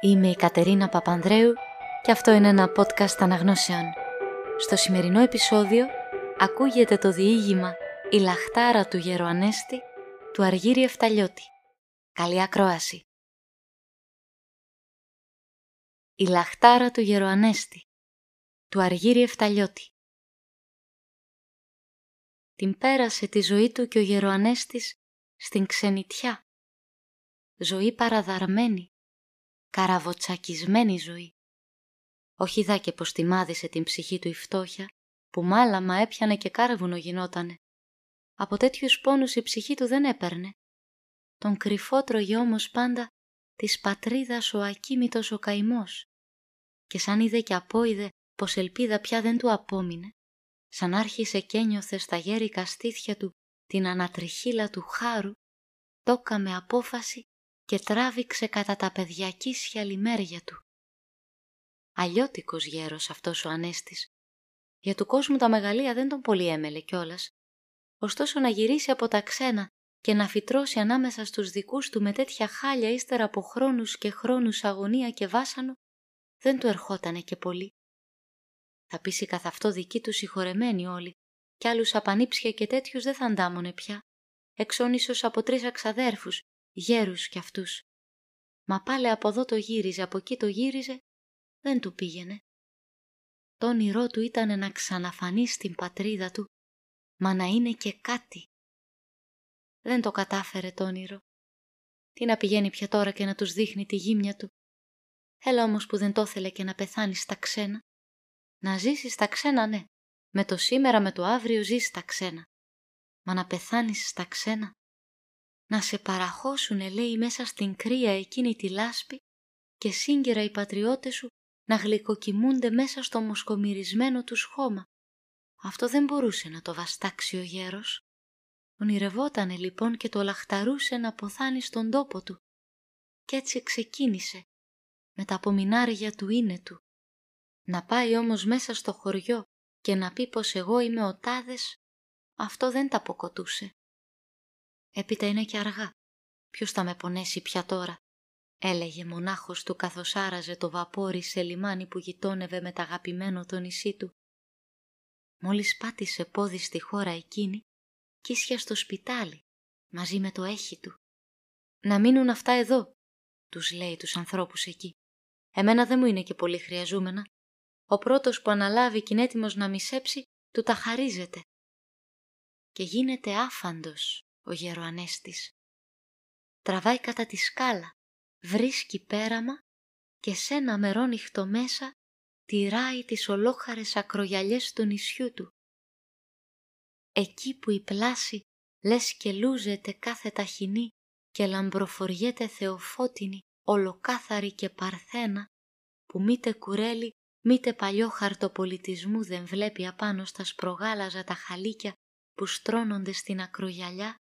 Είμαι η Κατερίνα Παπανδρέου και αυτό είναι ένα podcast αναγνώσεων. Στο σημερινό επεισόδιο ακούγεται το διήγημα «Η λαχτάρα του Γεροανέστη» του Αργύρι Εφταλιώτη. Καλή ακρόαση! «Η λαχτάρα του Γεροανέστη» του Αργύρι Εφταλιώτη. Την πέρασε τη ζωή του και ο Γεροανέστης στην ξενιτιά. Ζωή παραδαρμένη, καραβοτσακισμένη ζωή. Όχι δά και πως τιμάδισε την ψυχή του η φτώχεια, που μάλαμα έπιανε και κάρβουνο γινότανε. Από τέτοιους πόνους η ψυχή του δεν έπαιρνε. Τον κρυφό τρώγε όμως πάντα της πατρίδας ο ακίμητος ο καημός. Και σαν είδε και απόειδε πως ελπίδα πια δεν του απόμεινε, σαν άρχισε και ένιωθε στα γέρικα στήθια του την ανατριχίλα του χάρου, το με απόφαση και τράβηξε κατά τα παιδιακή σιαλιμέρια του. Αλλιώτικος γέρος αυτός ο Ανέστης. Για του κόσμου τα μεγαλεία δεν τον πολύ έμελε κιόλας. Ωστόσο να γυρίσει από τα ξένα και να φυτρώσει ανάμεσα στους δικούς του με τέτοια χάλια ύστερα από χρόνους και χρόνους αγωνία και βάσανο, δεν του ερχότανε και πολύ. Θα πείσει καθ' αυτό δική του συγχωρεμένοι όλοι, κι άλλους απανίψια και τέτοιους δεν θα αντάμωνε πια, εξώνησος από τρεις αξαδέρφους γέρους κι αυτούς. Μα πάλι από εδώ το γύριζε, από εκεί το γύριζε, δεν του πήγαινε. Το όνειρό του ήταν να ξαναφανεί στην πατρίδα του, μα να είναι και κάτι. Δεν το κατάφερε το όνειρο. Τι να πηγαίνει πια τώρα και να τους δείχνει τη γύμνια του. Έλα όμως που δεν το ήθελε και να πεθάνει στα ξένα. Να ζήσεις στα ξένα, ναι. Με το σήμερα, με το αύριο ζεις στα ξένα. Μα να πεθάνεις στα ξένα να σε παραχώσουνε λέει μέσα στην κρύα εκείνη τη λάσπη και σύγκαιρα οι πατριώτες σου να γλυκοκοιμούνται μέσα στο μοσκομυρισμένο τους χώμα. Αυτό δεν μπορούσε να το βαστάξει ο γέρος. Ονειρευότανε λοιπόν και το λαχταρούσε να ποθάνει στον τόπο του. Κι έτσι ξεκίνησε με τα απομεινάρια του είναι του. Να πάει όμως μέσα στο χωριό και να πει πως εγώ είμαι ο τάδες, αυτό δεν τα αποκοτούσε. Έπειτα είναι και αργά. Ποιος θα με πονέσει πια τώρα, έλεγε μονάχος του καθώς άραζε το βαπόρι σε λιμάνι που γειτόνευε με τα αγαπημένο το νησί του. Μόλις πάτησε πόδι στη χώρα εκείνη, κίσια στο σπιτάλι, μαζί με το έχει του. «Να μείνουν αυτά εδώ», τους λέει τους ανθρώπους εκεί. «Εμένα δεν μου είναι και πολύ χρειαζούμενα. Ο πρώτος που αναλάβει και είναι έτοιμος να μισέψει, του τα χαρίζεται». Και γίνεται άφαντος ο γεροανέστης. Τραβάει κατά τη σκάλα, βρίσκει πέραμα και σε ένα μερόνυχτο μέσα τυράει τις ολόχαρες ακρογιαλιές του νησιού του. Εκεί που η πλάση λες και λούζεται κάθε ταχυνή και λαμπροφοριέται θεοφώτινη, ολοκάθαρη και παρθένα, που μήτε κουρέλι μήτε παλιό χαρτοπολιτισμού δεν βλέπει απάνω στα σπρογάλαζα τα χαλίκια που στρώνονται στην ακρογιαλιά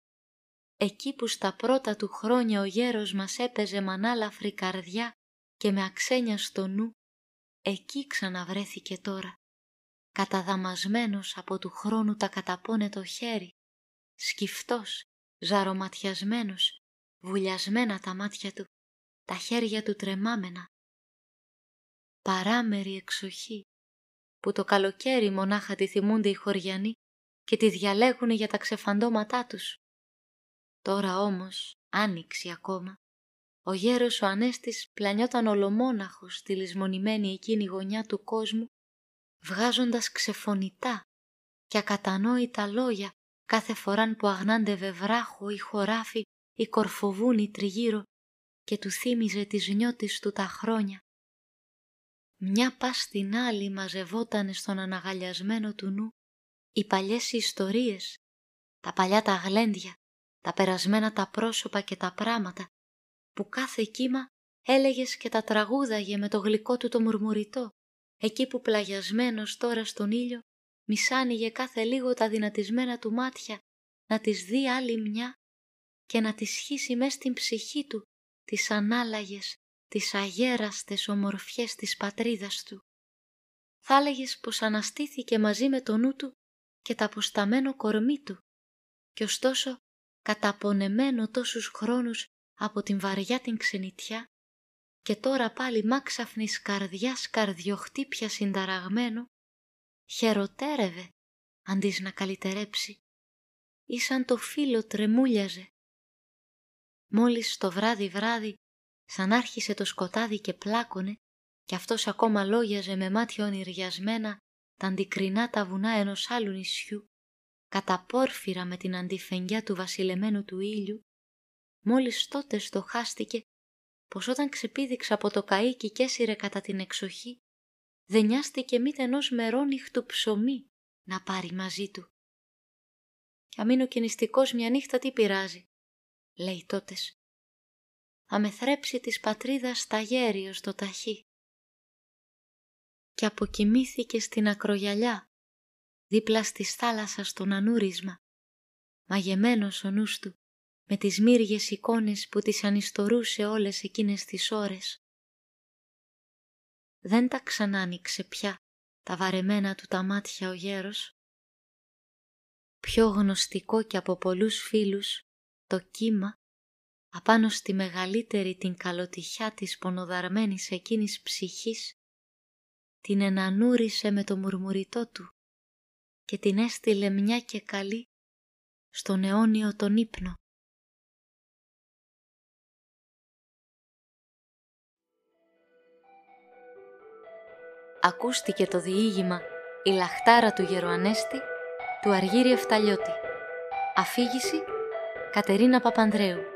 εκεί που στα πρώτα του χρόνια ο γέρος μας έπαιζε μανάλαφρη καρδιά και με αξένια στο νου, εκεί ξαναβρέθηκε τώρα, καταδαμασμένος από του χρόνου τα καταπώνε το χέρι, σκυφτός, ζαρωματιασμένος, βουλιασμένα τα μάτια του, τα χέρια του τρεμάμενα. Παράμερη εξοχή, που το καλοκαίρι μονάχα τη θυμούνται οι χωριανοί και τη διαλέγουν για τα ξεφαντώματά τους. Τώρα όμως, άνοιξη ακόμα, ο γέρος ο Ανέστης πλανιόταν ολομόναχος στη λησμονημένη εκείνη γωνιά του κόσμου, βγάζοντας ξεφωνητά και ακατανόητα λόγια κάθε φοράν που αγνάντευε βράχο ή χωράφι ή κορφοβούνι τριγύρω και του θύμιζε τις νιώτης του τα χρόνια. Μια πά στην άλλη μαζευότανε στον αναγαλιασμένο του νου οι παλιές ιστορίες, τα παλιά τα γλέντια, τα περασμένα τα πρόσωπα και τα πράματα, που κάθε κύμα έλεγες και τα τραγούδαγε με το γλυκό του το μουρμουριτό, εκεί που πλαγιασμένος τώρα στον ήλιο μισάνιγε κάθε λίγο τα δυνατισμένα του μάτια να τις δει άλλη μια και να τις σχίσει μες στην ψυχή του τις ανάλαγες, τις αγέραστες ομορφιές της πατρίδας του. Θα έλεγες πως αναστήθηκε μαζί με το νου του και τα αποσταμένο κορμί του και ωστόσο καταπονεμένο τόσους χρόνους από την βαριά την ξενιτιά, και τώρα πάλι μάξαφνης καρδιάς καρδιοχτύπια συνταραγμένο, χαιροτέρευε αντί να καλυτερέψει, ή σαν το φίλο τρεμούλιαζε. Μόλις το βράδυ βράδυ, σαν άρχισε το σκοτάδι και πλάκωνε, και αυτός ακόμα λόγιαζε με μάτια ονειριασμένα τα αντικρινά τα βουνά ενός άλλου νησιού, καταπόρφυρα με την αντιφενγιά του βασιλεμένου του ήλιου, μόλις τότε στοχάστηκε πως όταν ξεπήδηξε από το καΐκι και έσυρε κατά την εξοχή, δεν νοιάστηκε μήτε ενός μερόνυχτου ψωμί να πάρει μαζί του. «Κι αμήνω κινηστικός μια νύχτα τι πειράζει», λέει τότες. «Θα με θρέψει της πατρίδας στα γέριος το ταχύ». Και αποκοιμήθηκε στην ακρογιαλιά, δίπλα στις θάλασσας στον ανούρισμα, μαγεμένος ο νους του, με τις μύριες εικόνες που τις ανιστορούσε όλες εκείνες τις ώρες. Δεν τα ξανάνοιξε πια τα βαρεμένα του τα μάτια ο γέρος. Πιο γνωστικό και από πολλούς φίλους το κύμα απάνω στη μεγαλύτερη την καλοτυχιά της πονοδαρμένης εκείνης ψυχής την ενανούρισε με το μουρμουριτό του και την έστειλε μια και καλή στον αιώνιο τον ύπνο. ακούστηκε το διήγημα «Η λαχτάρα του Γεροανέστη» του Αργύρι Εφταλιώτη. Αφήγηση Κατερίνα Παπανδρέου.